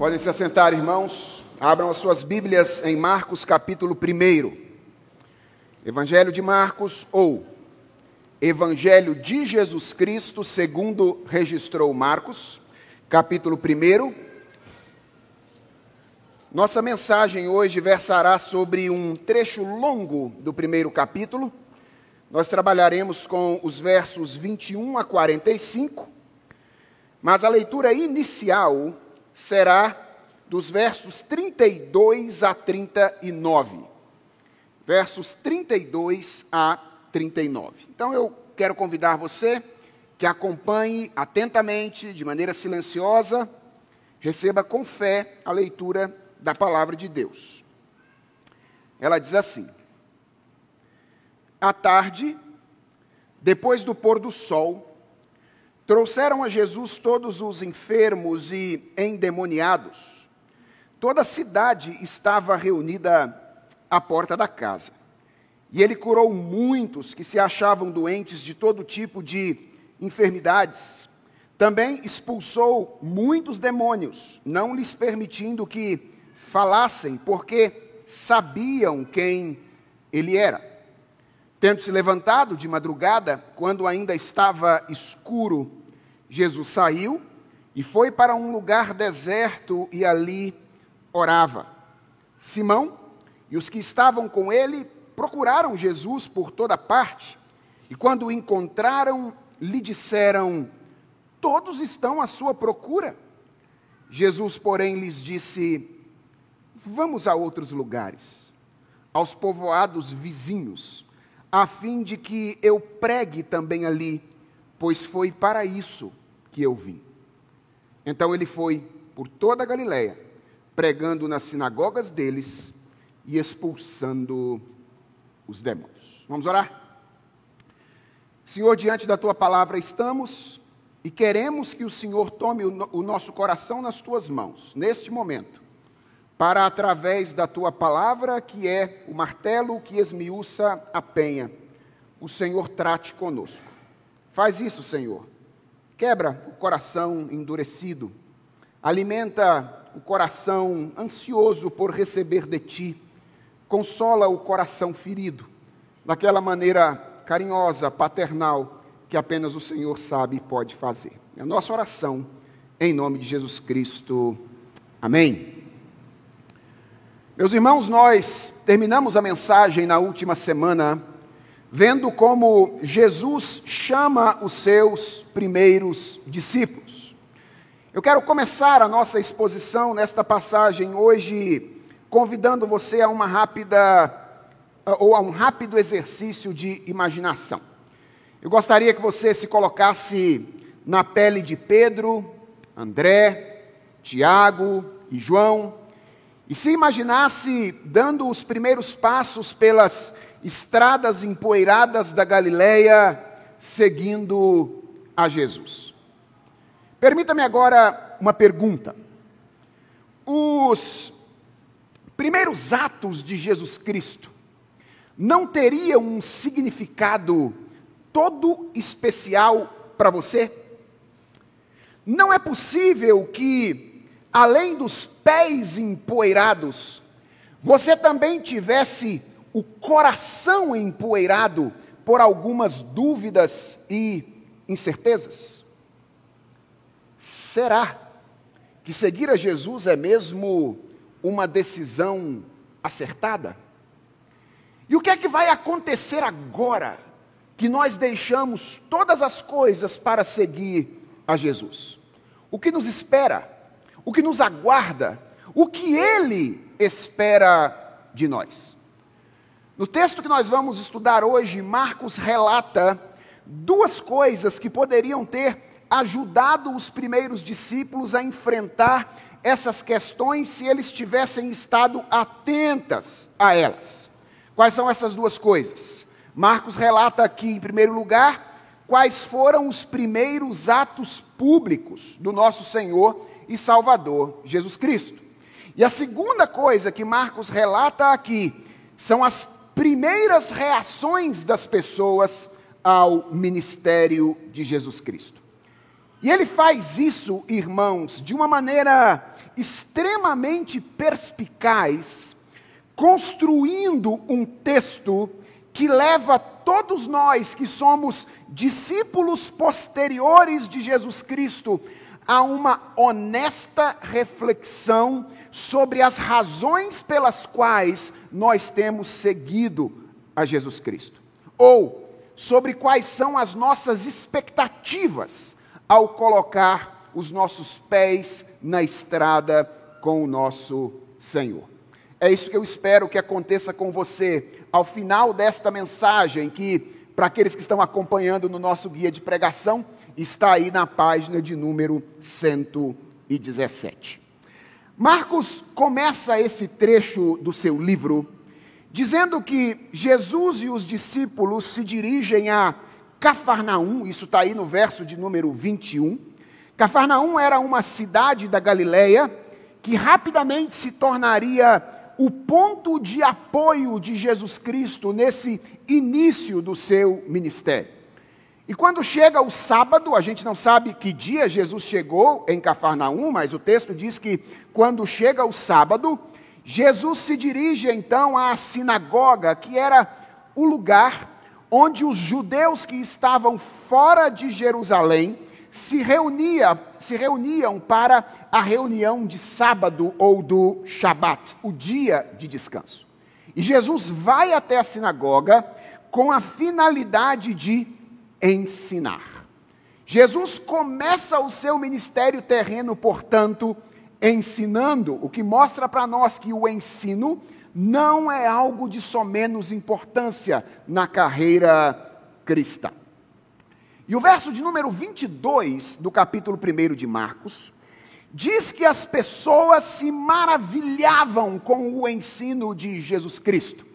Podem se assentar, irmãos. Abram as suas Bíblias em Marcos, capítulo 1. Evangelho de Marcos, ou Evangelho de Jesus Cristo, segundo registrou Marcos, capítulo 1. Nossa mensagem hoje versará sobre um trecho longo do primeiro capítulo. Nós trabalharemos com os versos 21 a 45, mas a leitura inicial será dos versos 32 a 39. Versos 32 a 39. Então eu quero convidar você que acompanhe atentamente, de maneira silenciosa, receba com fé a leitura da palavra de Deus. Ela diz assim: À tarde, depois do pôr do sol, Trouxeram a Jesus todos os enfermos e endemoniados. Toda a cidade estava reunida à porta da casa. E ele curou muitos que se achavam doentes de todo tipo de enfermidades. Também expulsou muitos demônios, não lhes permitindo que falassem, porque sabiam quem ele era. Tendo se levantado de madrugada, quando ainda estava escuro, Jesus saiu e foi para um lugar deserto e ali orava. Simão e os que estavam com ele procuraram Jesus por toda parte e, quando o encontraram, lhe disseram: Todos estão à sua procura. Jesus, porém, lhes disse: Vamos a outros lugares, aos povoados vizinhos, a fim de que eu pregue também ali, pois foi para isso que eu vim. Então ele foi por toda a Galiléia, pregando nas sinagogas deles e expulsando os demônios. Vamos orar? Senhor, diante da tua palavra estamos e queremos que o Senhor tome o nosso coração nas tuas mãos, neste momento, para através da tua palavra, que é o martelo que esmiuça a penha, o Senhor trate conosco. Faz isso, Senhor Quebra o coração endurecido, alimenta o coração ansioso por receber de ti, consola o coração ferido, daquela maneira carinhosa, paternal, que apenas o Senhor sabe e pode fazer. É a nossa oração, em nome de Jesus Cristo. Amém. Meus irmãos, nós terminamos a mensagem na última semana vendo como Jesus chama os seus primeiros discípulos. Eu quero começar a nossa exposição nesta passagem hoje convidando você a uma rápida ou a um rápido exercício de imaginação. Eu gostaria que você se colocasse na pele de Pedro, André, Tiago e João e se imaginasse dando os primeiros passos pelas estradas empoeiradas da Galileia, seguindo a Jesus. Permita-me agora uma pergunta. Os primeiros atos de Jesus Cristo não teriam um significado todo especial para você? Não é possível que, além dos pés empoeirados, você também tivesse o coração empoeirado por algumas dúvidas e incertezas? Será que seguir a Jesus é mesmo uma decisão acertada? E o que é que vai acontecer agora que nós deixamos todas as coisas para seguir a Jesus? O que nos espera? O que nos aguarda? O que Ele espera de nós? No texto que nós vamos estudar hoje, Marcos relata duas coisas que poderiam ter ajudado os primeiros discípulos a enfrentar essas questões se eles tivessem estado atentas a elas. Quais são essas duas coisas? Marcos relata aqui, em primeiro lugar, quais foram os primeiros atos públicos do nosso Senhor e Salvador Jesus Cristo. E a segunda coisa que Marcos relata aqui são as primeiras reações das pessoas ao ministério de Jesus Cristo. E ele faz isso, irmãos, de uma maneira extremamente perspicaz, construindo um texto que leva todos nós que somos discípulos posteriores de Jesus Cristo a uma honesta reflexão sobre as razões pelas quais nós temos seguido a Jesus Cristo, ou sobre quais são as nossas expectativas ao colocar os nossos pés na estrada com o nosso Senhor. É isso que eu espero que aconteça com você ao final desta mensagem, que, para aqueles que estão acompanhando no nosso guia de pregação, está aí na página de número 117. Marcos começa esse trecho do seu livro dizendo que Jesus e os discípulos se dirigem a Cafarnaum, isso está aí no verso de número 21. Cafarnaum era uma cidade da Galileia que rapidamente se tornaria o ponto de apoio de Jesus Cristo nesse início do seu ministério. E quando chega o sábado, a gente não sabe que dia Jesus chegou em Cafarnaum, mas o texto diz que quando chega o sábado, Jesus se dirige então à sinagoga, que era o lugar onde os judeus que estavam fora de Jerusalém se, reunia, se reuniam para a reunião de sábado ou do Shabat, o dia de descanso. E Jesus vai até a sinagoga com a finalidade de ensinar. Jesus começa o seu ministério terreno, portanto, ensinando, o que mostra para nós que o ensino não é algo de somenos importância na carreira cristã. E o verso de número 22 do capítulo 1 de Marcos diz que as pessoas se maravilhavam com o ensino de Jesus Cristo.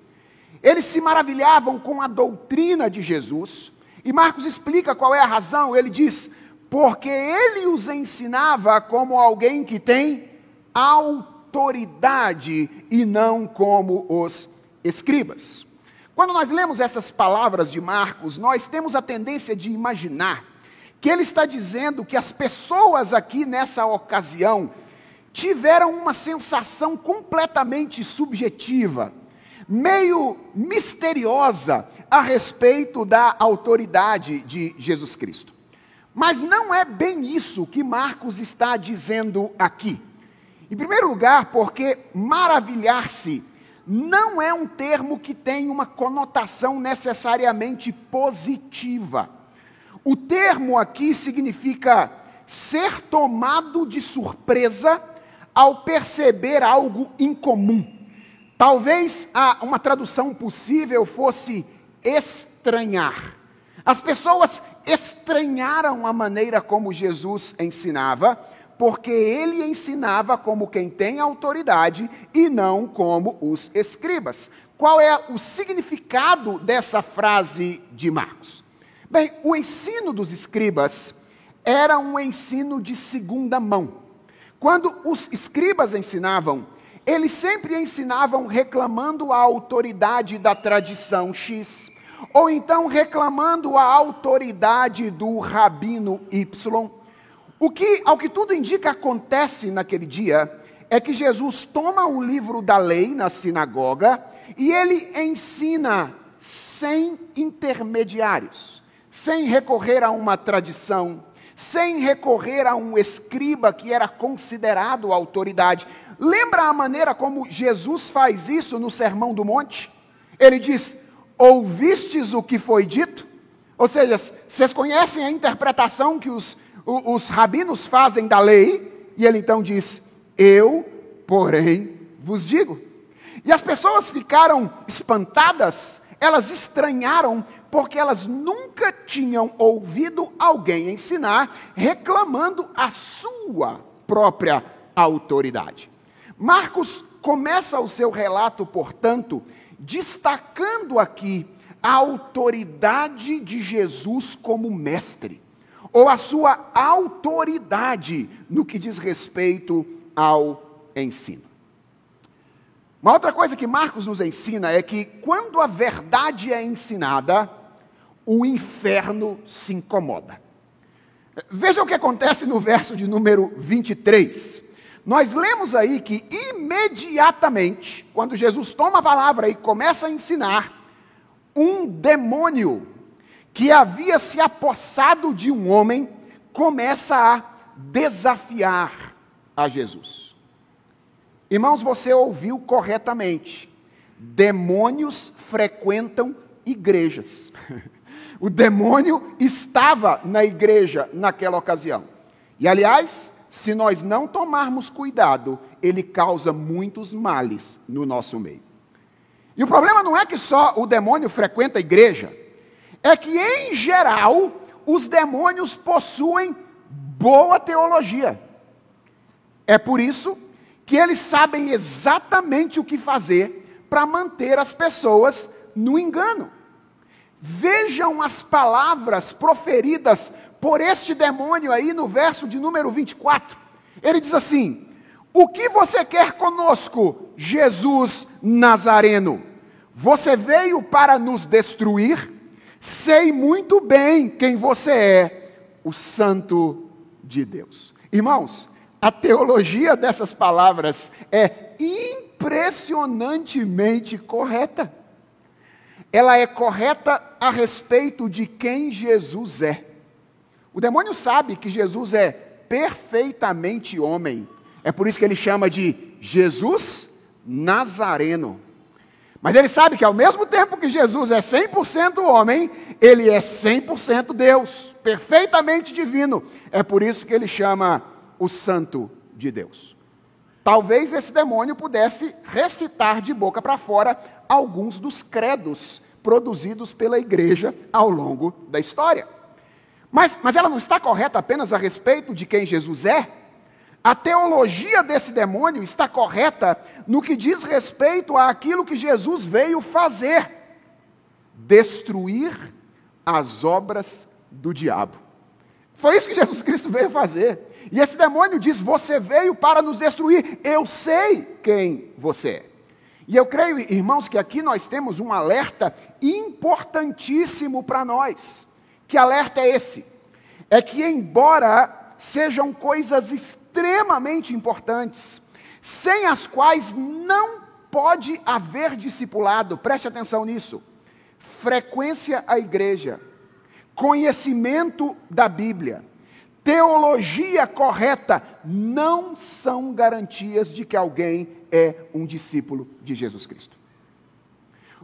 Eles se maravilhavam com a doutrina de Jesus, e Marcos explica qual é a razão. Ele diz: porque ele os ensinava como alguém que tem autoridade e não como os escribas. Quando nós lemos essas palavras de Marcos, nós temos a tendência de imaginar que ele está dizendo que as pessoas aqui nessa ocasião tiveram uma sensação completamente subjetiva, meio misteriosa a respeito da autoridade de Jesus Cristo. Mas não é bem isso que Marcos está dizendo aqui. Em primeiro lugar, porque maravilhar-se não é um termo que tem uma conotação necessariamente positiva. O termo aqui significa ser tomado de surpresa ao perceber algo incomum. Talvez uma tradução possível fosse estranhar. As pessoas estranharam a maneira como Jesus ensinava, porque ele ensinava como quem tem autoridade e não como os escribas. Qual é o significado dessa frase de Marcos? Bem, o ensino dos escribas era um ensino de segunda mão. Quando os escribas ensinavam, eles sempre ensinavam reclamando a autoridade da tradição X ou então reclamando a autoridade do rabino Y. O que, ao que tudo indica, acontece naquele dia é que Jesus toma o livro da lei na sinagoga e ele ensina sem intermediários, sem recorrer a uma tradição, sem recorrer a um escriba que era considerado autoridade. Lembra a maneira como Jesus faz isso no Sermão do Monte? Ele diz: ouvistes o que foi dito? Ou seja, vocês conhecem a interpretação que os, os, os rabinos fazem da lei? E ele então diz: Eu, porém, vos digo. E as pessoas ficaram espantadas, elas estranharam, porque elas nunca tinham ouvido alguém ensinar reclamando a sua própria autoridade. Marcos começa o seu relato, portanto, destacando aqui a autoridade de Jesus como mestre, ou a sua autoridade no que diz respeito ao ensino. Uma outra coisa que Marcos nos ensina é que quando a verdade é ensinada, o inferno se incomoda. Veja o que acontece no verso de número 23. nós lemos aí que imediatamente, quando Jesus toma a palavra e começa a ensinar, um demônio que havia se apossado de um homem começa a desafiar a Jesus. Irmãos, você ouviu corretamente. Demônios frequentam igrejas. O demônio estava na igreja naquela ocasião. E aliás, se nós não tomarmos cuidado, ele causa muitos males no nosso meio. E o problema não é que só o demônio frequenta a igreja, é que, em geral, os demônios possuem boa teologia. É por isso que eles sabem exatamente o que fazer para manter as pessoas no engano. Vejam as palavras proferidas por este demônio aí no verso de número 24. Ele diz assim: O que você quer conosco, Jesus Nazareno? Você veio para nos destruir? Sei muito bem quem você é, o Santo de Deus. Irmãos, a teologia dessas palavras é impressionantemente correta. Ela é correta a respeito de quem Jesus é. O demônio sabe que Jesus é perfeitamente homem. É por isso que ele chama de Jesus Nazareno. Mas ele sabe que ao mesmo tempo que Jesus é 100% homem, ele é 100% Deus, perfeitamente divino. É por isso que ele chama o Santo de Deus. Talvez esse demônio pudesse recitar de boca para fora alguns dos credos produzidos pela igreja ao longo da história. Mas, mas ela não está correta apenas a respeito de quem Jesus é? A teologia desse demônio está correta no que diz respeito àquilo que Jesus veio fazer: destruir as obras do diabo. Foi isso que Jesus Cristo veio fazer. E esse demônio diz: Você veio para nos destruir, eu sei quem você é. E eu creio, irmãos, que aqui nós temos um alerta importantíssimo para nós. Que alerta é esse? É que, embora sejam coisas extremamente importantes, sem as quais não pode haver discipulado, preste atenção nisso. Frequência à igreja, conhecimento da Bíblia, teologia correta não são garantias de que alguém é um discípulo de Jesus Cristo.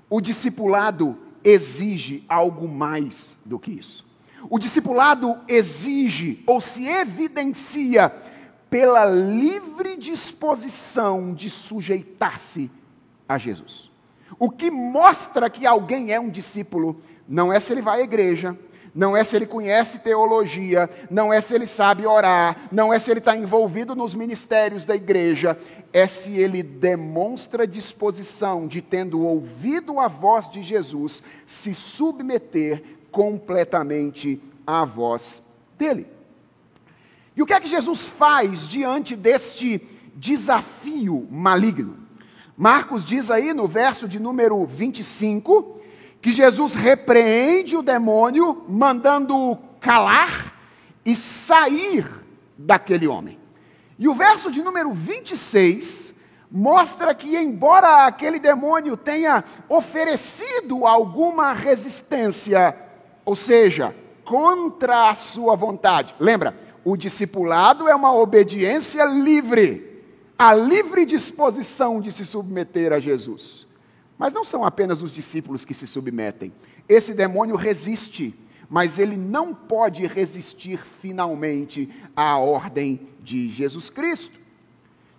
O discipulado exige algo mais do que isso. O discipulado exige ou se evidencia pela livre disposição de sujeitar-se a Jesus. O que mostra que alguém é um discípulo não é se ele vai à igreja, não é se ele conhece teologia, não é se ele sabe orar, não é se ele está envolvido nos ministérios da igreja, é se ele demonstra disposição de, tendo ouvido a voz de Jesus, se submeter completamente à voz dele. E o que é que Jesus faz diante deste desafio maligno? Marcos diz aí no verso de número 25 que Jesus repreende o demônio, mandando-o calar e sair daquele homem. E o verso de número 26 mostra que, embora aquele demônio tenha oferecido alguma resistência, ou seja, contra a sua vontade, lembra, o discipulado é uma obediência livre, a livre disposição de se submeter a Jesus. Mas não são apenas os discípulos que se submetem. Esse demônio resiste, mas ele não pode resistir finalmente à ordem de Jesus Cristo.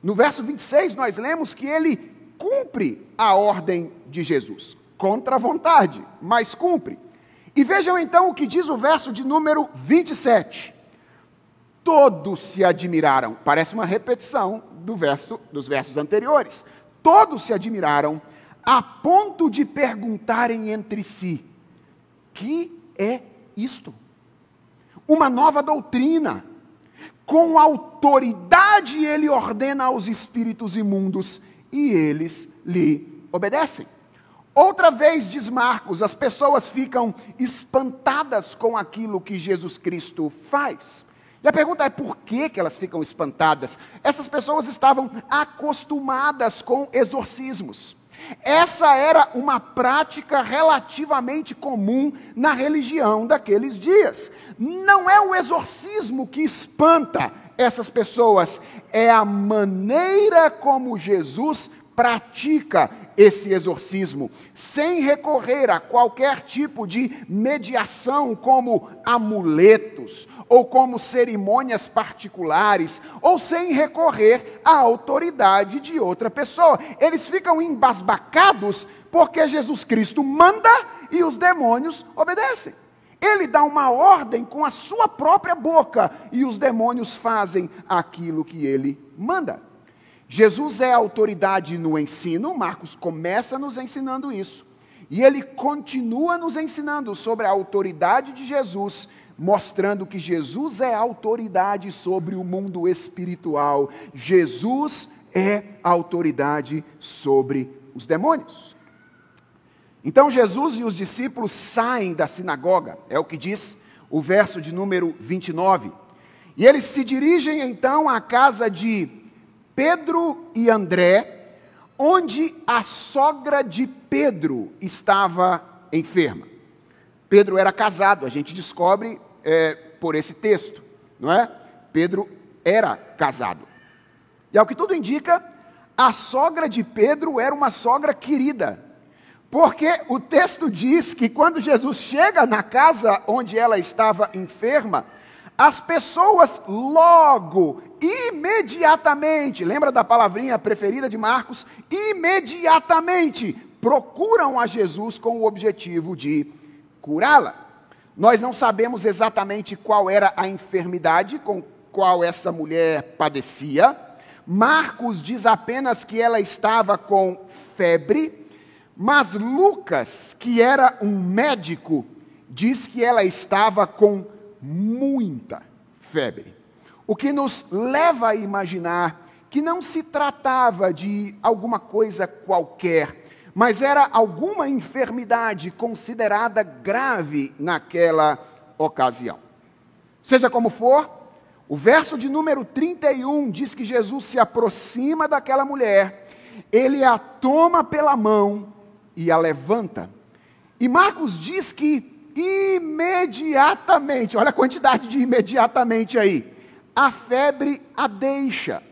No verso 26, nós lemos que ele cumpre a ordem de Jesus, contra a vontade, mas cumpre. E vejam então o que diz o verso de número 27. Todos se admiraram, parece uma repetição do verso, dos versos anteriores. Todos se admiraram a ponto de perguntarem entre si: que é isto? Uma nova doutrina. Com autoridade ele ordena aos espíritos imundos e eles lhe obedecem. Outra vez, diz Marcos, as pessoas ficam espantadas com aquilo que Jesus Cristo faz. E a pergunta é por que, que elas ficam espantadas? Essas pessoas estavam acostumadas com exorcismos. Essa era uma prática relativamente comum na religião daqueles dias. Não é o exorcismo que espanta essas pessoas, é a maneira como Jesus pratica esse exorcismo, sem recorrer a qualquer tipo de mediação, como amuletos, ou como cerimônias particulares, ou sem recorrer à autoridade de outra pessoa. Eles ficam embasbacados porque Jesus Cristo manda e os demônios obedecem. Ele dá uma ordem com a sua própria boca e os demônios fazem aquilo que ele manda. Jesus é autoridade no ensino, Marcos começa nos ensinando isso. E ele continua nos ensinando sobre a autoridade de Jesus, mostrando que Jesus é autoridade sobre o mundo espiritual. Jesus é autoridade sobre os demônios. Então Jesus e os discípulos saem da sinagoga, é o que diz o verso de número 29. E eles se dirigem então à casa de Pedro e André, onde a sogra de Pedro estava enferma. Pedro era casado, a gente descobre é, por esse texto, não é? Pedro era casado. E ao que tudo indica, a sogra de Pedro era uma sogra querida. Porque o texto diz que quando Jesus chega na casa onde ela estava enferma, as pessoas logo, imediatamente, lembra da palavrinha preferida de Marcos? Imediatamente procuram a Jesus com o objetivo de curá-la. Nós não sabemos exatamente qual era a enfermidade com qual essa mulher padecia. Marcos diz apenas que ela estava com febre, mas Lucas, que era um médico, diz que ela estava com muita febre. O que nos leva a imaginar que não se tratava de alguma coisa qualquer, mas era alguma enfermidade considerada grave naquela ocasião. Seja como for, o verso de número 31 diz que Jesus se aproxima daquela mulher, ele a toma pela mão e a levanta. E Marcos diz que imediatamente, olha a quantidade de imediatamente aí, a febre a deixa,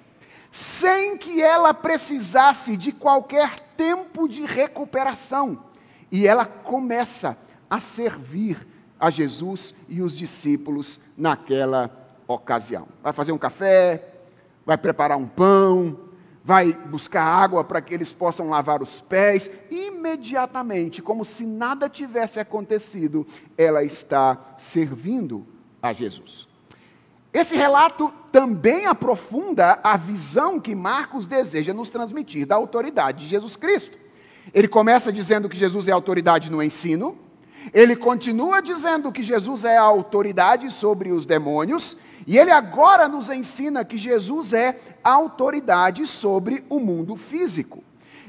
sem que ela precisasse de qualquer tempo de recuperação. E ela começa a servir a Jesus e os discípulos naquela ocasião. Vai fazer um café, vai preparar um pão, vai buscar água para que eles possam lavar os pés. Imediatamente, como se nada tivesse acontecido, ela está servindo a Jesus. Esse relato também aprofunda a visão que Marcos deseja nos transmitir da autoridade de Jesus Cristo. Ele começa dizendo que Jesus é autoridade no ensino, ele continua dizendo que Jesus é a autoridade sobre os demônios, e ele agora nos ensina que Jesus é autoridade sobre o mundo físico.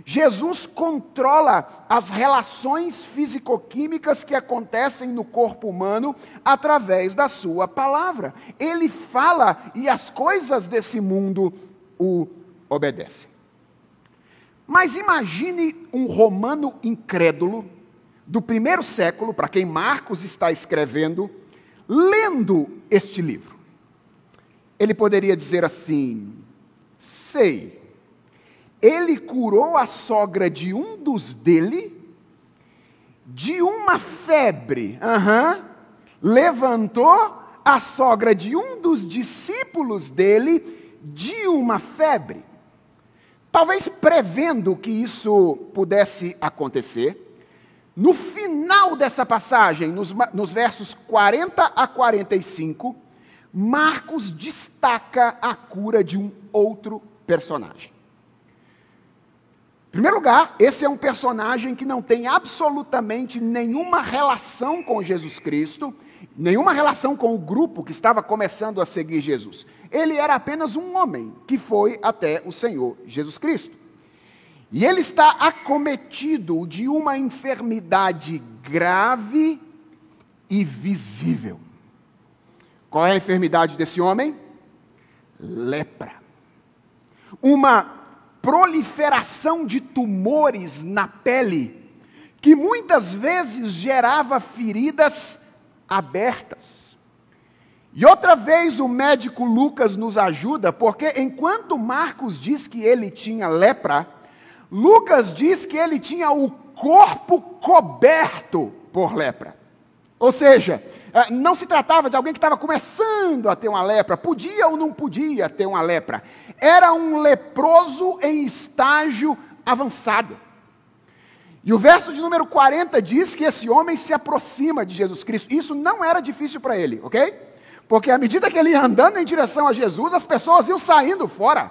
Jesus controla as relações físico-químicas que acontecem no corpo humano através da sua palavra. Ele fala e as coisas desse mundo o obedecem. Mas imagine um romano incrédulo do primeiro século, para quem Marcos está escrevendo, lendo este livro. Ele poderia dizer assim: sei ele curou a sogra de um dos dele de uma febre. Uhum. Levantou a sogra de um dos discípulos dele de uma febre. Talvez prevendo que isso pudesse acontecer, no final dessa passagem, nos, nos versos 40 a 45, Marcos destaca a cura de um outro personagem. Em primeiro lugar, esse é um personagem que não tem absolutamente nenhuma relação com Jesus Cristo, nenhuma relação com o grupo que estava começando a seguir Jesus. Ele era apenas um homem que foi até o Senhor Jesus Cristo. E ele está acometido de uma enfermidade grave e visível. Qual é a enfermidade desse homem? Lepra. Uma proliferação de tumores na pele que muitas vezes gerava feridas abertas. E outra vez o médico Lucas nos ajuda, porque enquanto Marcos diz que ele tinha lepra, Lucas diz que ele tinha o corpo coberto por lepra. Ou seja, não se tratava de alguém que estava começando a ter uma lepra, podia ou não podia ter uma lepra. Era um leproso em estágio avançado. E o verso de número 40 diz que esse homem se aproxima de Jesus Cristo. Isso não era difícil para ele, ok? Porque à medida que ele ia andando em direção a Jesus, as pessoas iam saindo fora.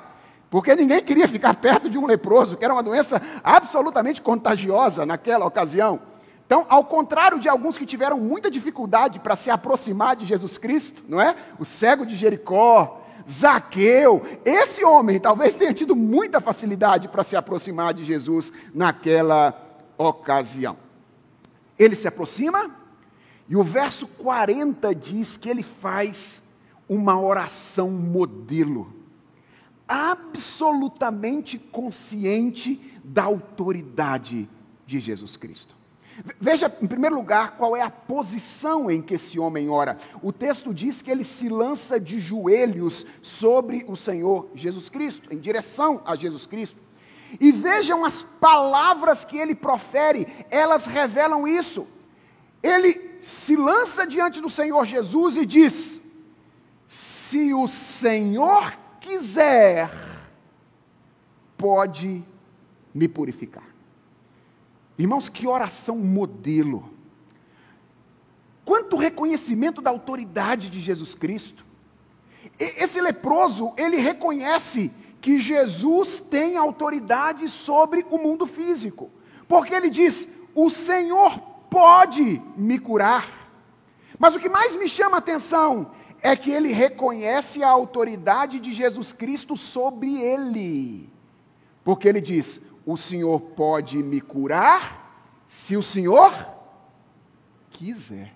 Porque ninguém queria ficar perto de um leproso, que era uma doença absolutamente contagiosa naquela ocasião. Então, ao contrário de alguns que tiveram muita dificuldade para se aproximar de Jesus Cristo, não é? O cego de Jericó, Zaqueu, esse homem talvez tenha tido muita facilidade para se aproximar de Jesus naquela ocasião. Ele se aproxima e o verso 40 diz que ele faz uma oração modelo absolutamente consciente da autoridade de Jesus Cristo. Veja, em primeiro lugar, qual é a posição em que esse homem ora. O texto diz que ele se lança de joelhos sobre o Senhor Jesus Cristo, em direção a Jesus Cristo. E vejam as palavras que ele profere, elas revelam isso. Ele se lança diante do Senhor Jesus e diz: Se o Senhor quiser, pode me purificar. Irmãos, que oração modelo. Quanto reconhecimento da autoridade de Jesus Cristo. Esse leproso, ele reconhece que Jesus tem autoridade sobre o mundo físico. Porque ele diz: "O Senhor pode me curar". Mas o que mais me chama a atenção é que ele reconhece a autoridade de Jesus Cristo sobre ele. Porque ele diz: O Senhor pode me curar se o Senhor quiser.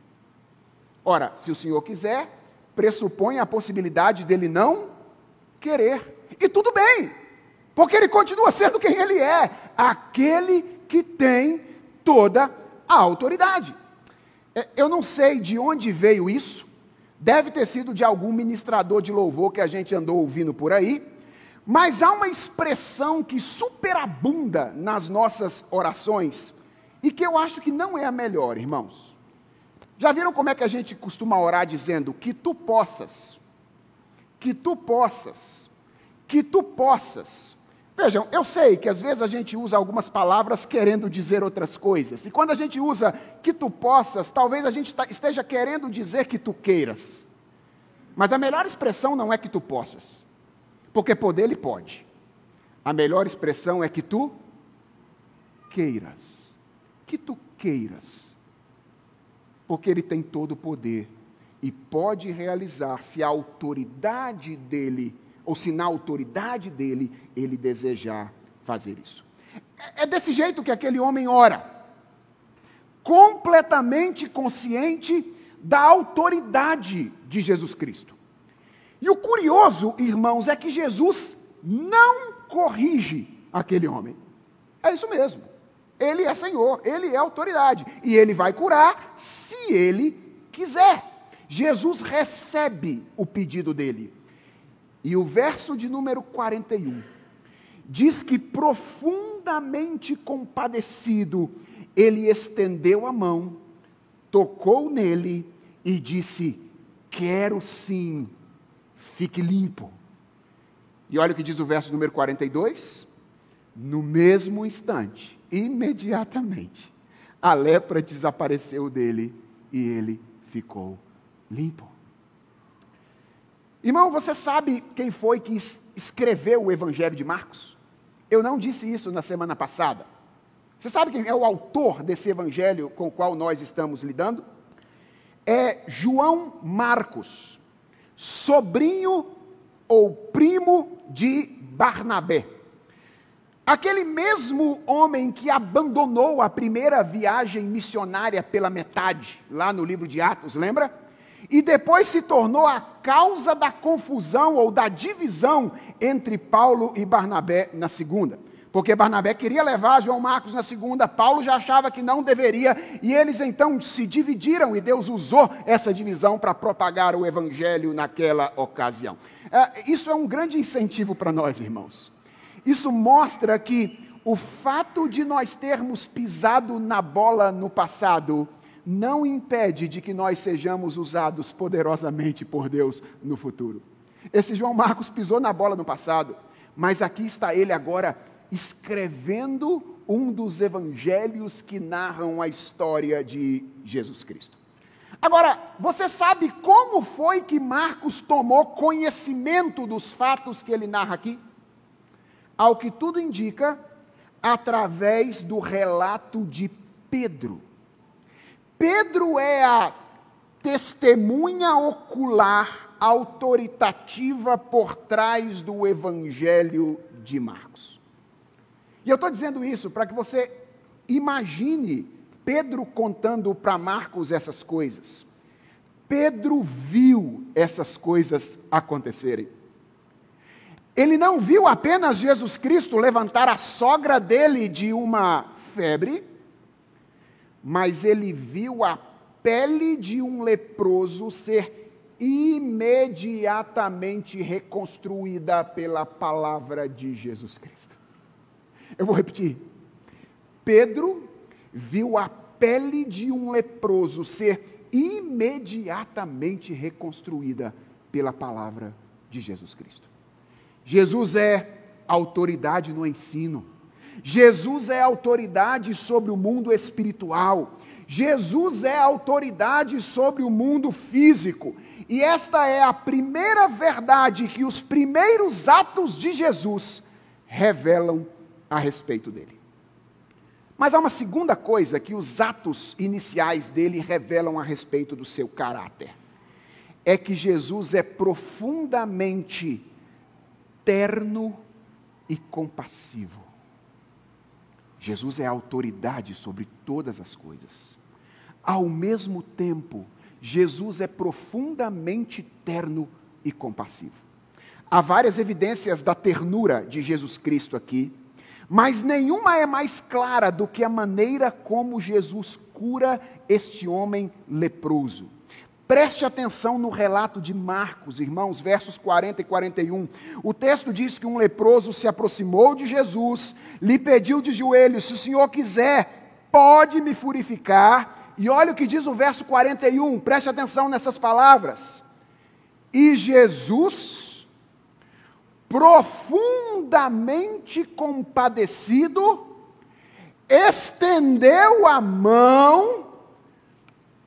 Ora, se o Senhor quiser, pressupõe a possibilidade dele não querer. E tudo bem, porque ele continua sendo quem ele é aquele que tem toda a autoridade. É, eu não sei de onde veio isso, Deve ter sido de algum ministrador de louvor que a gente andou ouvindo por aí. Mas há uma expressão que superabunda nas nossas orações e que eu acho que não é a melhor, irmãos. Já viram como é que a gente costuma orar dizendo que tu possas, que tu possas, que tu possas. Vejam, eu sei que às vezes a gente usa algumas palavras querendo dizer outras coisas. E quando a gente usa que tu possas, talvez a gente esteja querendo dizer que tu queiras. Mas a melhor expressão não é que tu possas. Porque poder ele pode. A melhor expressão é que tu queiras. Que tu queiras. Porque ele tem todo o poder e pode realizar se a autoridade dele ou se na autoridade dele ele desejar fazer isso. É, é desse jeito que aquele homem ora, completamente consciente da autoridade de Jesus Cristo. E o curioso, irmãos, é que Jesus não corrige aquele homem. É isso mesmo. Ele é Senhor, ele é autoridade. E ele vai curar se ele quiser. Jesus recebe o pedido dele. E o verso de número 41 diz que profundamente compadecido, ele estendeu a mão, tocou nele e disse: Quero sim, fique limpo. E olha o que diz o verso número 42. No mesmo instante, imediatamente, a lepra desapareceu dele e ele ficou limpo. Irmão, você sabe quem foi que escreveu o Evangelho de Marcos? Eu não disse isso na semana passada. Você sabe quem é o autor desse evangelho com o qual nós estamos lidando? É João Marcos, sobrinho ou primo de Barnabé. Aquele mesmo homem que abandonou a primeira viagem missionária pela metade, lá no livro de Atos, lembra? e depois se tornou a causa da confusão ou da divisão entre Paulo e Barnabé na segunda. Porque Barnabé queria levar João Marcos na segunda, Paulo já achava que não deveria, e eles então se dividiram, e Deus usou essa divisão para propagar o evangelho naquela ocasião. É, isso é um grande incentivo para nós, irmãos. Isso mostra que o fato de nós termos pisado na bola no passado não impede de que nós sejamos usados poderosamente por Deus no futuro. Esse João Marcos pisou na bola no passado, mas aqui está ele agora escrevendo um dos evangelhos que narram a história de Jesus Cristo. Agora, você sabe como foi que Marcos tomou conhecimento dos fatos que ele narra aqui? Ao que tudo indica, através do relato de Pedro. Pedro é a testemunha ocular autoritativa por trás do Evangelho de Marcos. E eu estou dizendo isso para que você imagine Pedro contando para Marcos essas coisas. Pedro viu essas coisas acontecerem. Ele não viu apenas Jesus Cristo levantar a sogra dele de uma febre, mas ele viu a pele de um leproso ser imediatamente reconstruída pela palavra de Jesus Cristo. Eu vou repetir. Pedro viu a pele de um leproso ser imediatamente reconstruída pela palavra de Jesus Cristo. Jesus é autoridade no ensino. Jesus é autoridade sobre o mundo espiritual. Jesus é autoridade sobre o mundo físico. E esta é a primeira verdade que os primeiros atos de Jesus revelam a respeito dele. Mas há uma segunda coisa que os atos iniciais dele revelam a respeito do seu caráter. É que Jesus é profundamente terno e compassivo. Jesus é autoridade sobre todas as coisas. Ao mesmo tempo, Jesus é profundamente terno e compassivo. Há várias evidências da ternura de Jesus Cristo aqui, mas nenhuma é mais clara do que a maneira como Jesus cura este homem leproso. Preste atenção no relato de Marcos, irmãos, versos 40 e 41. O texto diz que um leproso se aproximou de Jesus, lhe pediu de joelhos: Se o senhor quiser, pode me purificar. E olha o que diz o verso 41, preste atenção nessas palavras. E Jesus, profundamente compadecido, estendeu a mão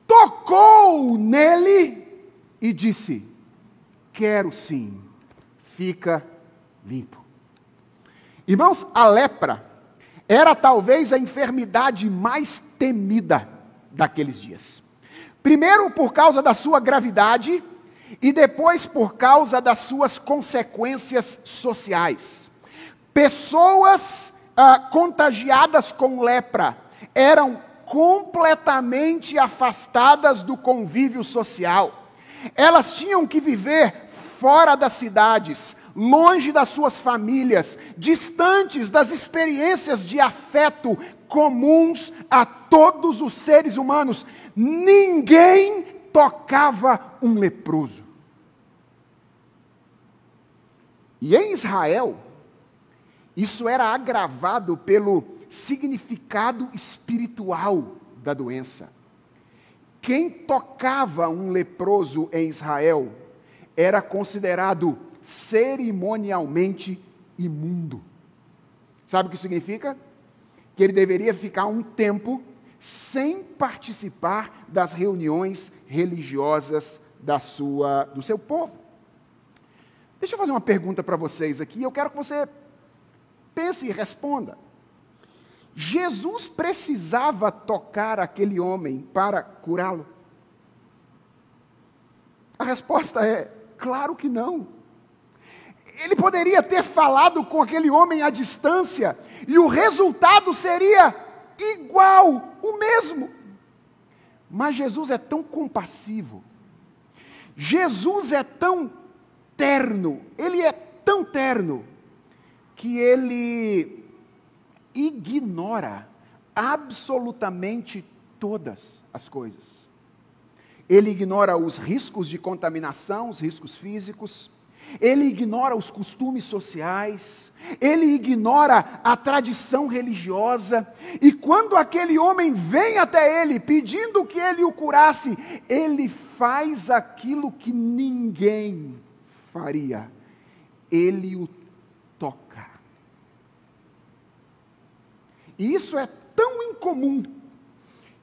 tocou nele e disse: Quero sim, fica limpo. Irmãos, a lepra era talvez a enfermidade mais temida daqueles dias. Primeiro por causa da sua gravidade e depois por causa das suas consequências sociais. Pessoas ah, contagiadas com lepra eram completamente afastadas do convívio social. Elas tinham que viver fora das cidades, longe das suas famílias, distantes das experiências de afeto comuns a todos os seres humanos. Ninguém tocava um leproso. E em Israel, isso era agravado pelo significado espiritual da doença. Quem tocava um leproso em Israel era considerado cerimonialmente imundo. Sabe o que significa? Que ele deveria ficar um tempo sem participar das reuniões religiosas da sua, do seu povo. Deixa eu fazer uma pergunta para vocês aqui, eu quero que você pense e responda. Jesus precisava tocar aquele homem para curá-lo? A resposta é: claro que não. Ele poderia ter falado com aquele homem à distância e o resultado seria igual, o mesmo. Mas Jesus é tão compassivo, Jesus é tão terno, ele é tão terno, que ele ignora absolutamente todas as coisas. Ele ignora os riscos de contaminação, os riscos físicos, ele ignora os costumes sociais, ele ignora a tradição religiosa, e quando aquele homem vem até ele pedindo que ele o curasse, ele faz aquilo que ninguém faria. Ele o toca. E isso é tão incomum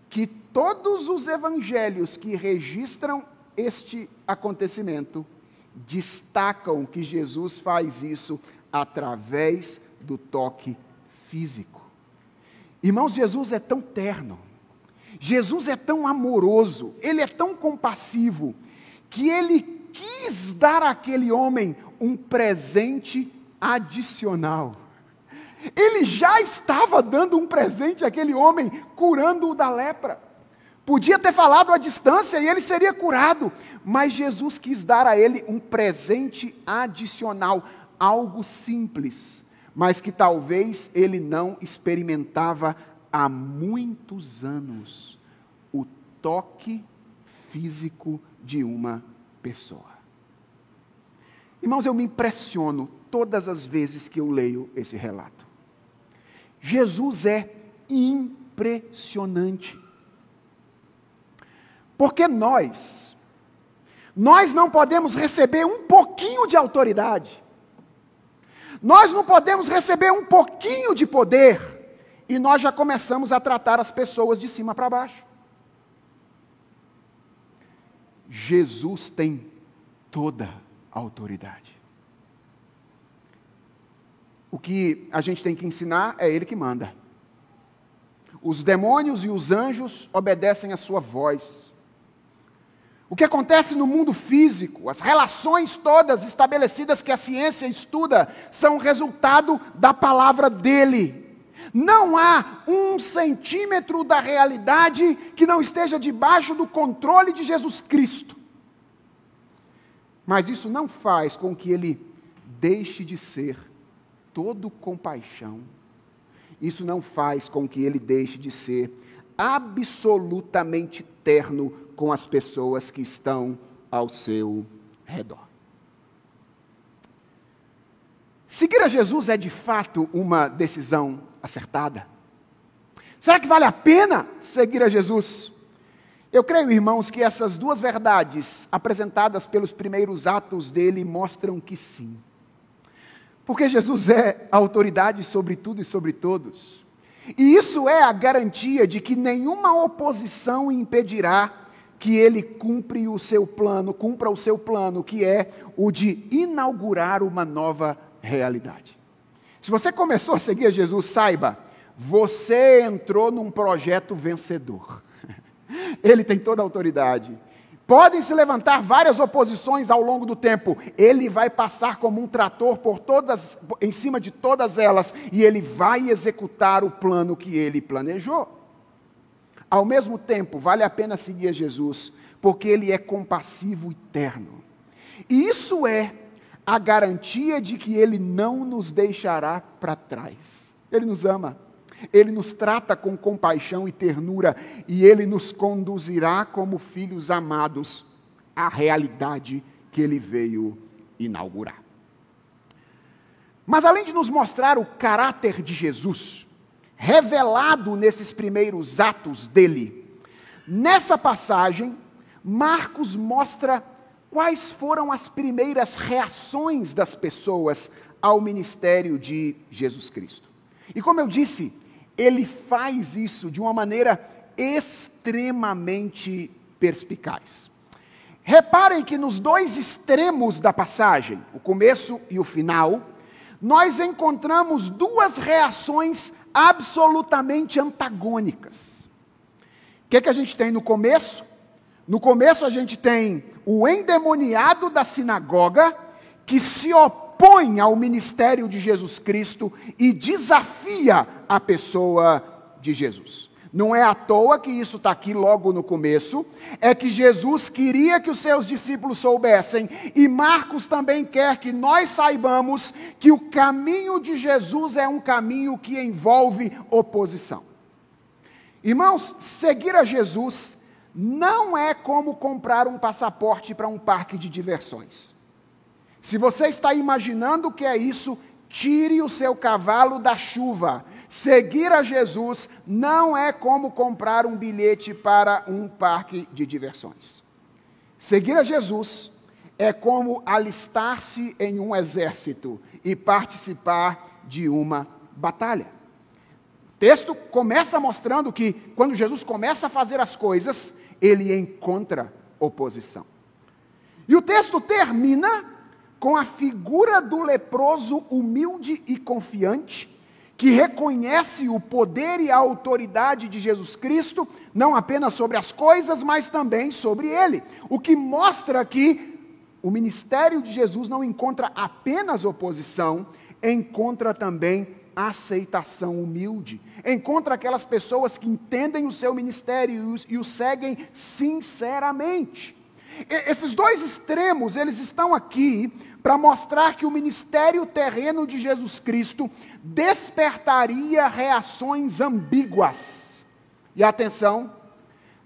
que todos os evangelhos que registram este acontecimento destacam que Jesus faz isso através do toque físico. Irmãos, Jesus é tão terno, Jesus é tão amoroso, ele é tão compassivo, que ele quis dar àquele homem um presente adicional. Ele já estava dando um presente àquele homem, curando-o da lepra. Podia ter falado à distância e ele seria curado, mas Jesus quis dar a ele um presente adicional, algo simples, mas que talvez ele não experimentava há muitos anos o toque físico de uma pessoa. Irmãos, eu me impressiono todas as vezes que eu leio esse relato. Jesus é impressionante. Porque nós, nós não podemos receber um pouquinho de autoridade, nós não podemos receber um pouquinho de poder, e nós já começamos a tratar as pessoas de cima para baixo. Jesus tem toda a autoridade. O que a gente tem que ensinar é Ele que manda. Os demônios e os anjos obedecem a sua voz. O que acontece no mundo físico, as relações todas estabelecidas que a ciência estuda, são resultado da palavra dele. Não há um centímetro da realidade que não esteja debaixo do controle de Jesus Cristo. Mas isso não faz com que ele deixe de ser todo compaixão. Isso não faz com que ele deixe de ser absolutamente terno com as pessoas que estão ao seu redor. Seguir a Jesus é de fato uma decisão acertada? Será que vale a pena seguir a Jesus? Eu creio, irmãos, que essas duas verdades apresentadas pelos primeiros atos dele mostram que sim. Porque Jesus é autoridade sobre tudo e sobre todos. E isso é a garantia de que nenhuma oposição impedirá que ele cumpre o seu plano, cumpra o seu plano, que é o de inaugurar uma nova realidade. Se você começou a seguir Jesus, saiba, você entrou num projeto vencedor. Ele tem toda a autoridade. Podem se levantar várias oposições ao longo do tempo. Ele vai passar como um trator por todas, em cima de todas elas, e ele vai executar o plano que ele planejou. Ao mesmo tempo, vale a pena seguir a Jesus, porque ele é compassivo e terno. E isso é a garantia de que ele não nos deixará para trás. Ele nos ama. Ele nos trata com compaixão e ternura e ele nos conduzirá como filhos amados à realidade que ele veio inaugurar. Mas além de nos mostrar o caráter de Jesus, revelado nesses primeiros atos dele, nessa passagem, Marcos mostra quais foram as primeiras reações das pessoas ao ministério de Jesus Cristo. E como eu disse, ele faz isso de uma maneira extremamente perspicaz. Reparem que nos dois extremos da passagem, o começo e o final, nós encontramos duas reações absolutamente antagônicas. O que, que a gente tem no começo? No começo a gente tem o endemoniado da sinagoga que se opõe ao ministério de Jesus Cristo e desafia a pessoa de Jesus. Não é à toa que isso está aqui logo no começo, é que Jesus queria que os seus discípulos soubessem, e Marcos também quer que nós saibamos que o caminho de Jesus é um caminho que envolve oposição. Irmãos, seguir a Jesus não é como comprar um passaporte para um parque de diversões. Se você está imaginando que é isso, tire o seu cavalo da chuva Seguir a Jesus não é como comprar um bilhete para um parque de diversões. Seguir a Jesus é como alistar-se em um exército e participar de uma batalha. O texto começa mostrando que quando Jesus começa a fazer as coisas, ele encontra oposição. E o texto termina com a figura do leproso humilde e confiante, que reconhece o poder e a autoridade de Jesus Cristo, não apenas sobre as coisas, mas também sobre ele. O que mostra que o ministério de Jesus não encontra apenas oposição, encontra também aceitação humilde. Encontra aquelas pessoas que entendem o seu ministério e o seguem sinceramente. Esses dois extremos, eles estão aqui para mostrar que o ministério terreno de Jesus Cristo despertaria reações ambíguas. E atenção,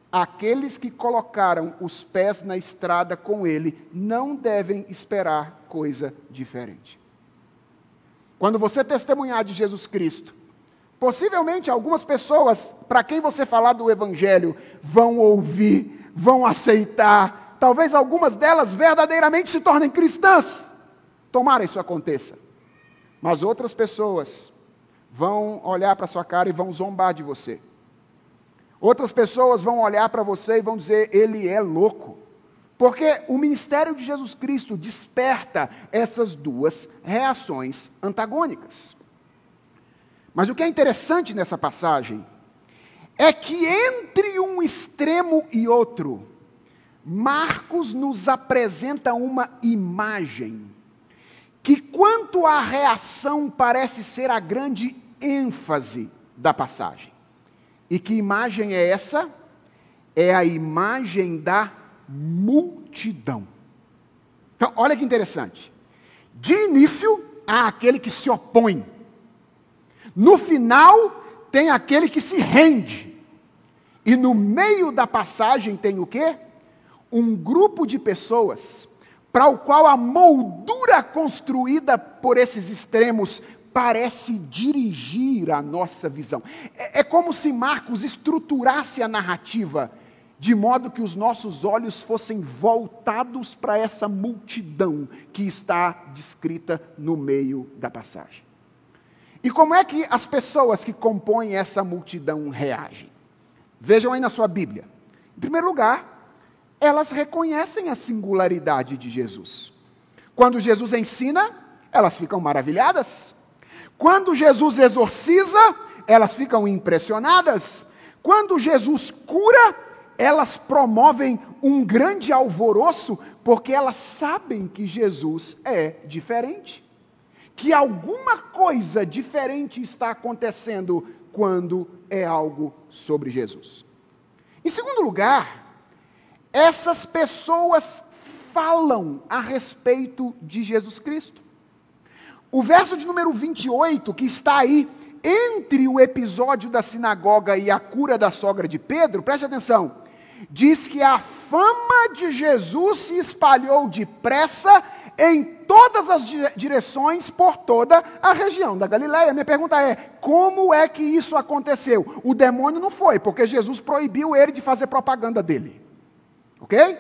aqueles que colocaram os pés na estrada com ele não devem esperar coisa diferente. Quando você testemunhar de Jesus Cristo, possivelmente algumas pessoas para quem você falar do Evangelho vão ouvir, vão aceitar, talvez algumas delas verdadeiramente se tornem cristãs. Tomara isso aconteça. Mas outras pessoas vão olhar para sua cara e vão zombar de você. Outras pessoas vão olhar para você e vão dizer: ele é louco. Porque o ministério de Jesus Cristo desperta essas duas reações antagônicas. Mas o que é interessante nessa passagem é que entre um extremo e outro, Marcos nos apresenta uma imagem que, quanto à reação, parece ser a grande ênfase da passagem. E que imagem é essa? É a imagem da multidão. Então, olha que interessante. De início, há aquele que se opõe. No final, tem aquele que se rende. E no meio da passagem tem o quê? Um grupo de pessoas para o qual a moldura construída por esses extremos parece dirigir a nossa visão. É, é, como se Marcos estruturasse a narrativa de modo que os nossos olhos fossem voltados para essa multidão que está descrita no meio da passagem. E como é que as pessoas que compõem essa multidão reagem? Vejam aí na sua Bíblia. Em primeiro lugar, elas reconhecem a singularidade de Jesus. Quando Jesus ensina, elas ficam maravilhadas. Quando Jesus exorciza, elas ficam impressionadas. Quando Jesus cura, elas promovem um grande alvoroço, porque elas sabem que Jesus é diferente. Que alguma coisa diferente está acontecendo quando é algo sobre Jesus. Em segundo lugar, essas pessoas falam a respeito de Jesus Cristo. O verso de número 28, que está aí entre o episódio da sinagoga e a cura da sogra de Pedro, preste atenção, diz que a fama de Jesus se espalhou depressa em todas as direções por toda a região da Galiléia. Minha pergunta é: como é que isso aconteceu? O demônio não foi, porque Jesus proibiu ele de fazer propaganda dele. Ok?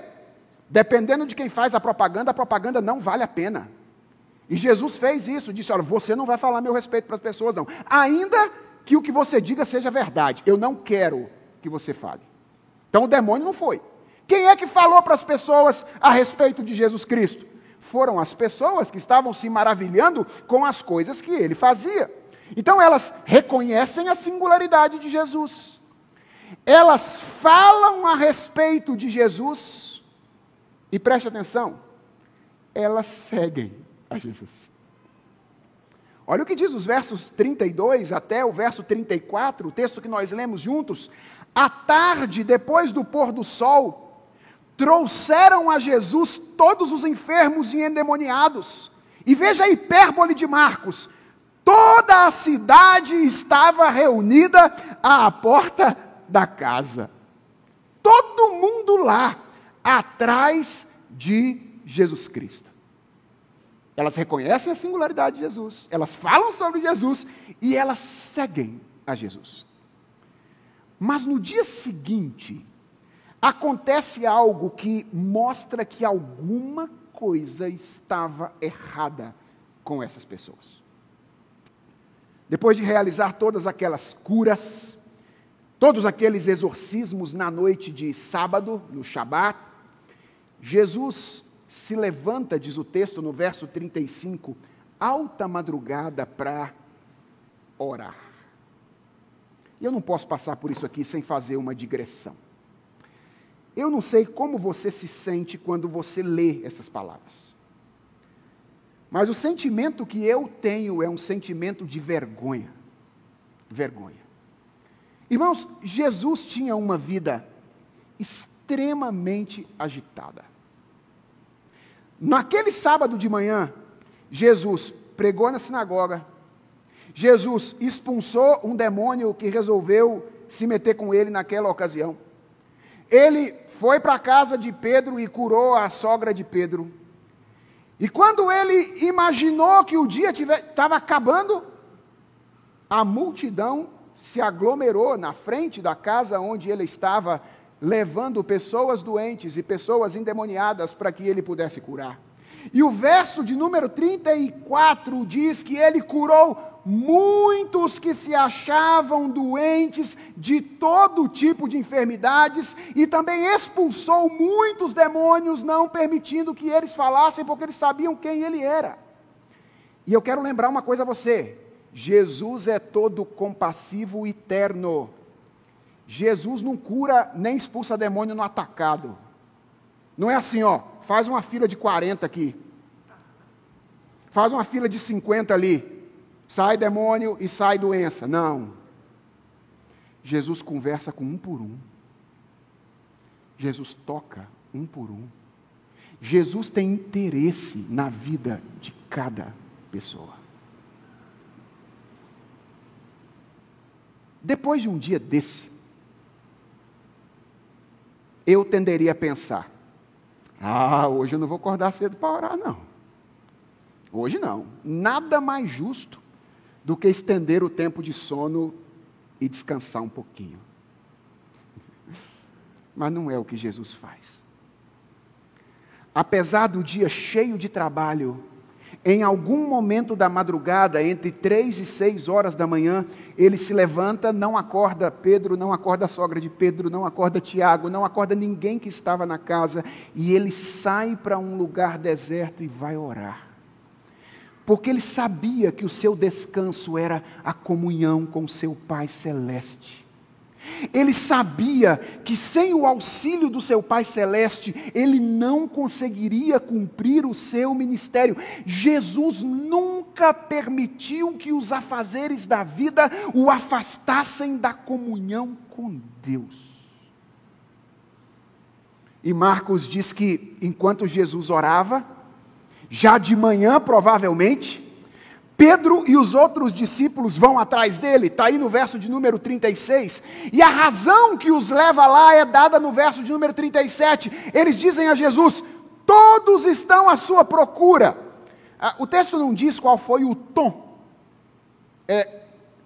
Dependendo de quem faz a propaganda, a propaganda não vale a pena. E Jesus fez isso, disse: Olha, você não vai falar meu respeito para as pessoas, não. Ainda que o que você diga seja verdade, eu não quero que você fale. Então o demônio não foi. Quem é que falou para as pessoas a respeito de Jesus Cristo? Foram as pessoas que estavam se maravilhando com as coisas que ele fazia. Então elas reconhecem a singularidade de Jesus elas falam a respeito de Jesus e preste atenção, elas seguem a Jesus. Olha o que diz os versos 32 até o verso 34, o texto que nós lemos juntos. À tarde, depois do pôr do sol, trouxeram a Jesus todos os enfermos e endemoniados. E veja a hipérbole de Marcos: toda a cidade estava reunida à porta da casa. Todo mundo lá, atrás de Jesus Cristo. Elas reconhecem a singularidade de Jesus, elas falam sobre Jesus e elas seguem a Jesus. Mas no dia seguinte, acontece algo que mostra que alguma coisa estava errada com essas pessoas. Depois de realizar todas aquelas curas, todos aqueles exorcismos na noite de sábado, no Shabat, Jesus se levanta, diz o texto no verso 35, alta madrugada para orar. E eu não posso passar por isso aqui sem fazer uma digressão. Eu não sei como você se sente quando você lê essas palavras. Mas o sentimento que eu tenho é um sentimento de vergonha. Vergonha. Irmãos, Jesus tinha uma vida extremamente agitada. Naquele sábado de manhã, Jesus pregou na sinagoga, Jesus expulsou um demônio que resolveu se meter com ele naquela ocasião. Ele foi para a casa de Pedro e curou a sogra de Pedro. E quando ele imaginou que o dia estava acabando, a multidão se aglomerou na frente da casa onde ele estava levando pessoas doentes e pessoas endemoniadas para que ele pudesse curar. E o verso de número 34 diz que ele curou muitos que se achavam doentes de todo tipo de enfermidades e também expulsou muitos demônios, não permitindo que eles falassem, porque eles sabiam quem ele era. E eu quero lembrar uma coisa a você: Jesus é todo compassivo e terno. Jesus não cura nem expulsa demônio no atacado. Não é assim, ó, faz uma fila de 40 aqui. Faz uma fila de 50 ali. Sai demônio e sai doença. Não. Jesus conversa com um por um. Jesus toca um por um. Jesus tem interesse na vida de cada pessoa. Depois de um dia desse, eu tenderia a pensar: ah, hoje eu não vou acordar cedo para orar, não. Hoje não. Nada mais justo do que estender o tempo de sono e descansar um pouquinho. Mas não é o que Jesus faz. Apesar do dia cheio de trabalho, em algum momento da madrugada, entre três e seis horas da manhã, ele se levanta, não acorda Pedro, não acorda a sogra de Pedro, não acorda Tiago, não acorda ninguém que estava na casa, e ele sai para um lugar deserto e vai orar. Porque ele sabia que o seu descanso era a comunhão com seu Pai Celeste. Ele sabia que sem o auxílio do seu Pai Celeste, ele não conseguiria cumprir o seu ministério. Jesus nunca permitiu que os afazeres da vida o afastassem da comunhão com Deus. E Marcos diz que enquanto Jesus orava, já de manhã provavelmente, Pedro e os outros discípulos vão atrás dele, está aí no verso de número 36, e a razão que os leva lá é dada no verso de número 37. Eles dizem a Jesus: Todos estão à sua procura. Ah, o texto não diz qual foi o tom é,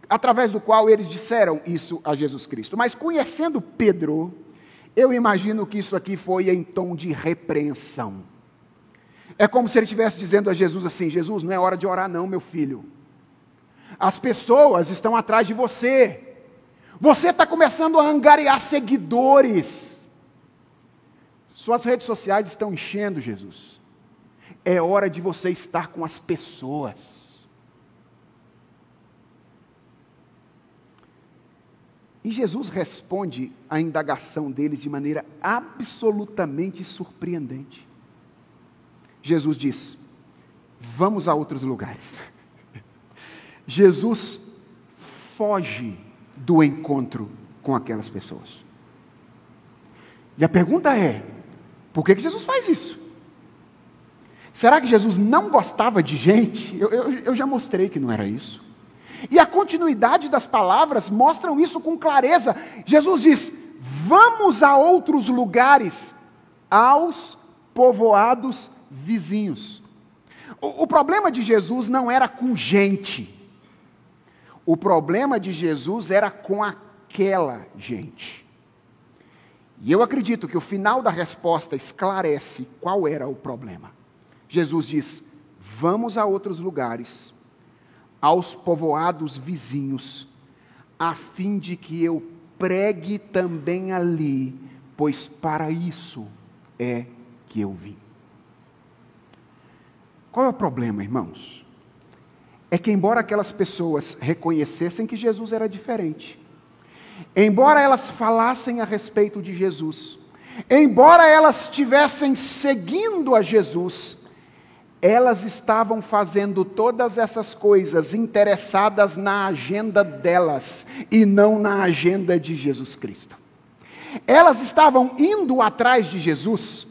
através do qual eles disseram isso a Jesus Cristo, mas conhecendo Pedro, eu imagino que isso aqui foi em tom de repreensão. É como se ele estivesse dizendo a Jesus assim: Jesus, não é hora de orar, não, meu filho. As pessoas estão atrás de você. Você está começando a angariar seguidores. Suas redes sociais estão enchendo, Jesus. É hora de você estar com as pessoas. E Jesus responde à indagação deles de maneira absolutamente surpreendente. Jesus diz: Vamos a outros lugares. Jesus foge do encontro com aquelas pessoas. E a pergunta é: por que, que Jesus faz isso? Será que Jesus não gostava de gente? Eu, eu, eu já mostrei que não era isso. E a continuidade das palavras mostram isso com clareza. Jesus diz: Vamos a outros lugares, aos povoados vizinhos. O, o problema de Jesus não era com gente. O problema de Jesus era com aquela gente. E eu acredito que o final da resposta esclarece qual era o problema. Jesus diz: Vamos a outros lugares, aos povoados vizinhos, a fim de que eu pregue também ali, pois para isso é que eu vim. Qual é o problema, irmãos? É que, embora aquelas pessoas reconhecessem que Jesus era diferente, embora elas falassem a respeito de Jesus, embora elas estivessem seguindo a Jesus, elas estavam fazendo todas essas coisas interessadas na agenda delas e não na agenda de Jesus Cristo. Elas estavam indo atrás de Jesus,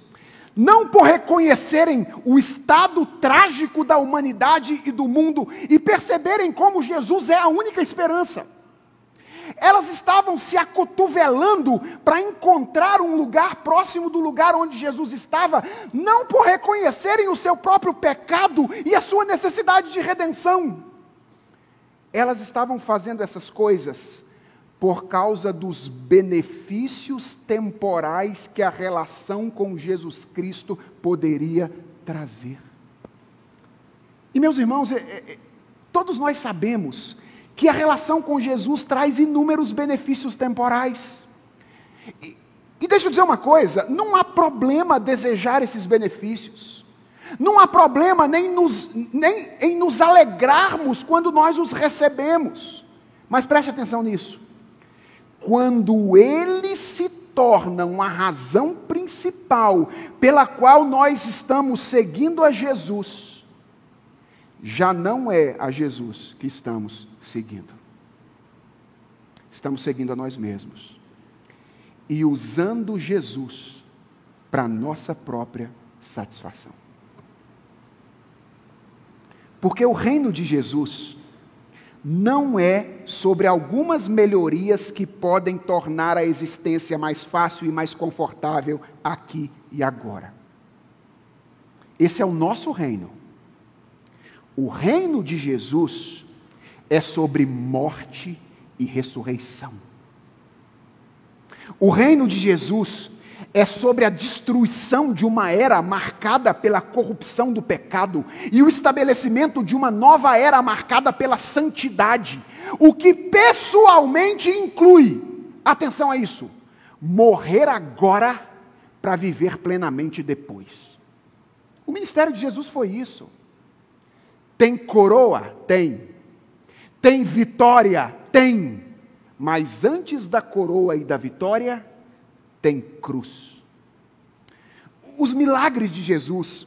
não por reconhecerem o estado trágico da humanidade e do mundo e perceberem como Jesus é a única esperança elas estavam se acotovelando para encontrar um lugar próximo do lugar onde Jesus estava, não por reconhecerem o seu próprio pecado e a sua necessidade de redenção. Elas estavam fazendo essas coisas por causa dos benefícios temporais que a relação com Jesus Cristo poderia trazer. E meus irmãos, é, é, todos nós sabemos que a relação com Jesus traz inúmeros benefícios temporais. E, e deixa eu dizer uma coisa: não há problema desejar esses benefícios. Não há problema nem, nos, nem em nos alegrarmos quando nós os recebemos. Mas preste atenção nisso. Quando eles se tornam a razão principal pela qual nós estamos seguindo a Jesus, já não é a Jesus que estamos seguindo. Estamos seguindo a nós mesmos. E usando Jesus para nossa própria satisfação. Porque o reino de Jesus não é sobre algumas melhorias que podem tornar a existência mais fácil e mais confortável aqui e agora. Esse é o nosso reino. O reino de Jesus é sobre morte e ressurreição. O reino de Jesus é sobre a destruição de uma era marcada pela corrupção do pecado e o estabelecimento de uma nova era marcada pela santidade, o que pessoalmente inclui, atenção a isso, morrer agora para viver plenamente depois. O ministério de Jesus foi isso. Tem coroa? Tem. Tem vitória? Tem. Mas antes da coroa e da vitória, tem cruz. Os milagres de Jesus,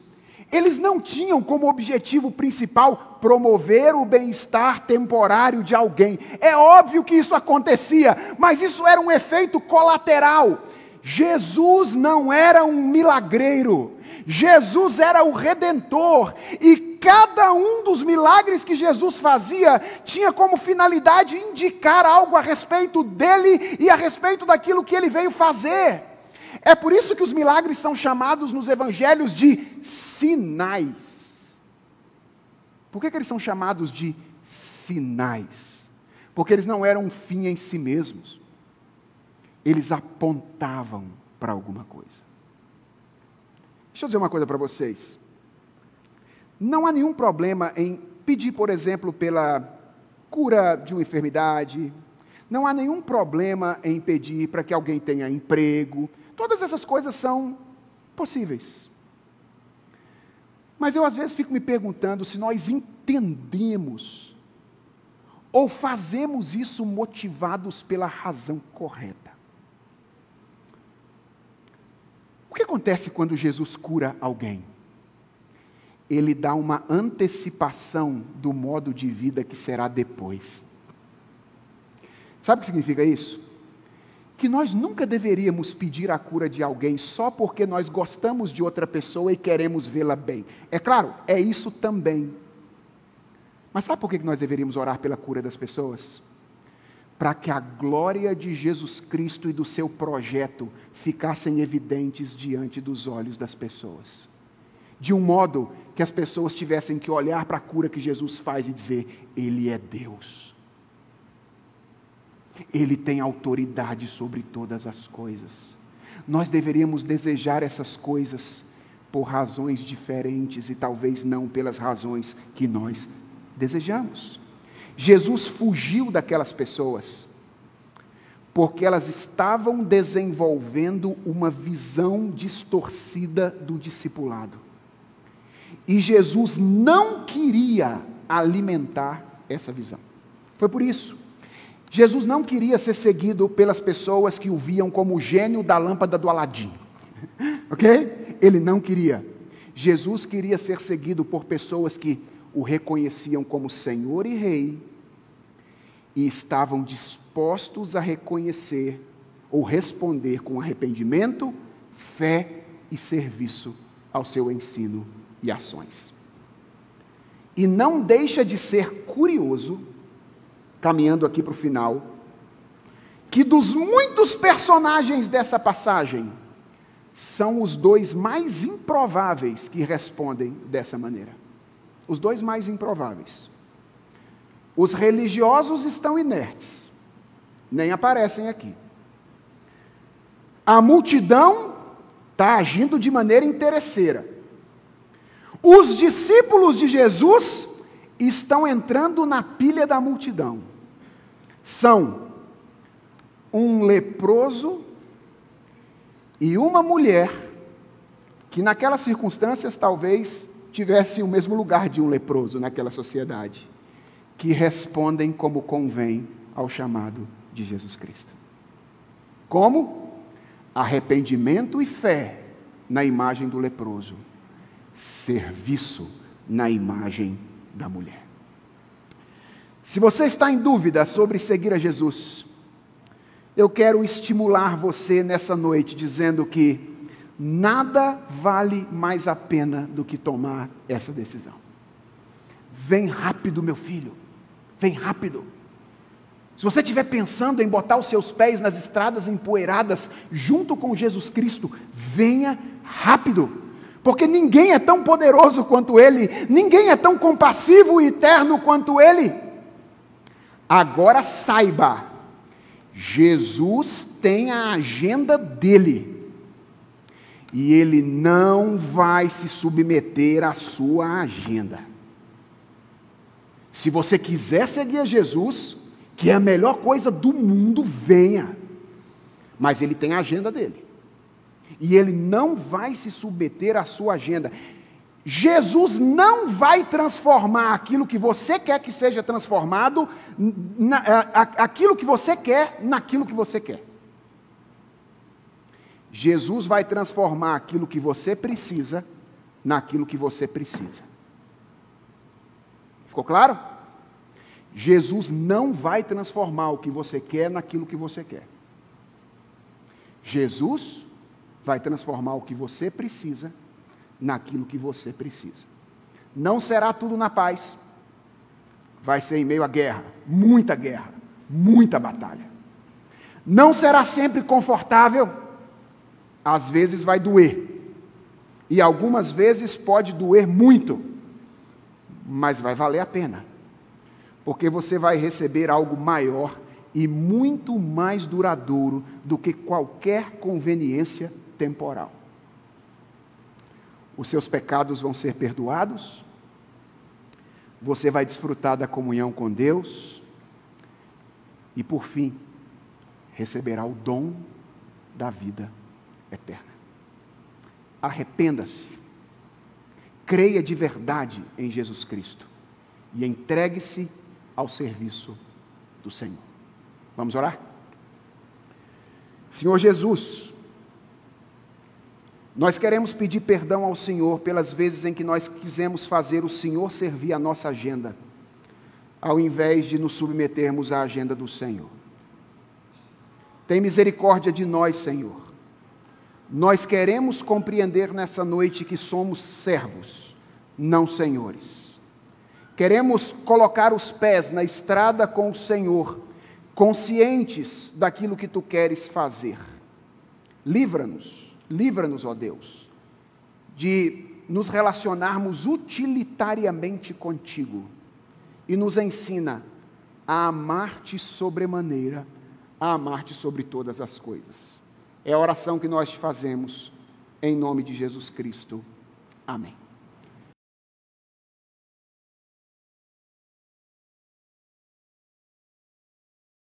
eles não tinham como objetivo principal promover o bem-estar temporário de alguém. É óbvio que isso acontecia, mas isso era um efeito colateral. Jesus não era um milagreiro, Jesus era o redentor e cada um dos milagres que Jesus fazia tinha como finalidade indicar algo a respeito dele e a respeito daquilo que ele veio fazer. É por isso que os milagres são chamados nos evangelhos de sinais. Por que, que eles são chamados de sinais? Porque eles não eram um fim em si mesmos. Eles apontavam para alguma coisa. Deixa eu dizer uma coisa para vocês. Não há nenhum problema em pedir, por exemplo, pela cura de uma enfermidade. Não há nenhum problema em pedir para que alguém tenha emprego. Todas essas coisas são possíveis. Mas eu às vezes fico me perguntando se nós entendemos ou fazemos isso motivados pela razão correta. O que acontece quando Jesus cura alguém? Ele dá uma antecipação do modo de vida que será depois. Sabe o que significa isso? Que nós nunca deveríamos pedir a cura de alguém só porque nós gostamos de outra pessoa e queremos vê-la bem. É claro, é isso também. Mas sabe por que nós deveríamos orar pela cura das pessoas? Para que a glória de Jesus Cristo e do seu projeto ficassem evidentes diante dos olhos das pessoas de um modo que as pessoas tivessem que olhar para a cura que Jesus faz e dizer: Ele é Deus. Ele tem autoridade sobre todas as coisas. Nós deveríamos desejar essas coisas por razões diferentes e talvez não pelas razões que nós desejamos. Jesus fugiu daquelas pessoas porque elas estavam desenvolvendo uma visão distorcida do discipulado. E Jesus não queria alimentar essa visão. Foi por isso. Jesus não queria ser seguido pelas pessoas que o viam como o gênio da lâmpada do Aladim. ok? Ele não queria. Jesus queria ser seguido por pessoas que o reconheciam como Senhor e Rei e estavam dispostos a reconhecer ou responder com arrependimento, fé e serviço ao seu ensino e ações. E não deixa de ser curioso, caminhando aqui para o final, que dos muitos personagens dessa passagem, são os dois mais improváveis que respondem dessa maneira. Os dois mais improváveis. Os religiosos estão inertes, nem aparecem aqui. A multidão está agindo de maneira interesseira. Os discípulos de Jesus estão entrando na pilha da multidão. São um leproso e uma mulher que, naquelas circunstâncias, talvez tivesse o mesmo lugar de um leproso naquela sociedade, que respondem como convém ao chamado de Jesus Cristo. Como? Arrependimento e fé na imagem do leproso serviço na imagem da mulher. Se você está em dúvida sobre seguir a Jesus, eu quero estimular você nessa noite dizendo que nada vale mais a pena do que tomar essa decisão. Vem rápido, meu filho, vem rápido. Se você estiver pensando em botar os seus pés nas estradas empoeiradas junto com Jesus Cristo, venha rápido porque ninguém é tão poderoso quanto Ele, ninguém é tão compassivo e eterno quanto Ele. Agora saiba, Jesus tem a agenda dele, e Ele não vai se submeter à sua agenda. Se você quiser seguir a Jesus, que é a melhor coisa do mundo, venha. Mas ele tem a agenda dele. E ele não vai se submeter à sua agenda. Jesus não vai transformar aquilo que você quer que seja transformado, na, a, aquilo que você quer, naquilo que você quer. Jesus vai transformar aquilo que você precisa, naquilo que você precisa. Ficou claro? Jesus não vai transformar o que você quer naquilo que você quer. Jesus vai transformar o que você precisa naquilo que você precisa. Não será tudo na paz. Vai ser em meio à guerra, muita guerra, muita batalha. Não será sempre confortável. Às vezes vai doer. E algumas vezes pode doer muito. Mas vai valer a pena. Porque você vai receber algo maior e muito mais duradouro do que qualquer conveniência temporal. Os seus pecados vão ser perdoados, você vai desfrutar da comunhão com Deus e, por fim, receberá o dom da vida eterna. Arrependa-se, creia de verdade em Jesus Cristo e entregue-se ao serviço do Senhor. Vamos orar? Senhor Jesus, Nós queremos pedir perdão ao Senhor pelas vezes em que nós quisemos fazer o Senhor servir a nossa agenda, ao invés de nos submetermos à agenda do Senhor. Tem misericórdia de nós, Senhor. Nós queremos compreender nessa noite que somos servos, não senhores. Queremos colocar os pés na estrada com o Senhor, conscientes daquilo que tu queres fazer. Livra-nos, livra-nos, ó Deus, de nos relacionarmos utilitariamente contigo e nos ensina a amar-te sobremaneira, a amar-te sobre todas as coisas. É a oração que nós te fazemos, em nome de Jesus Cristo. Amém.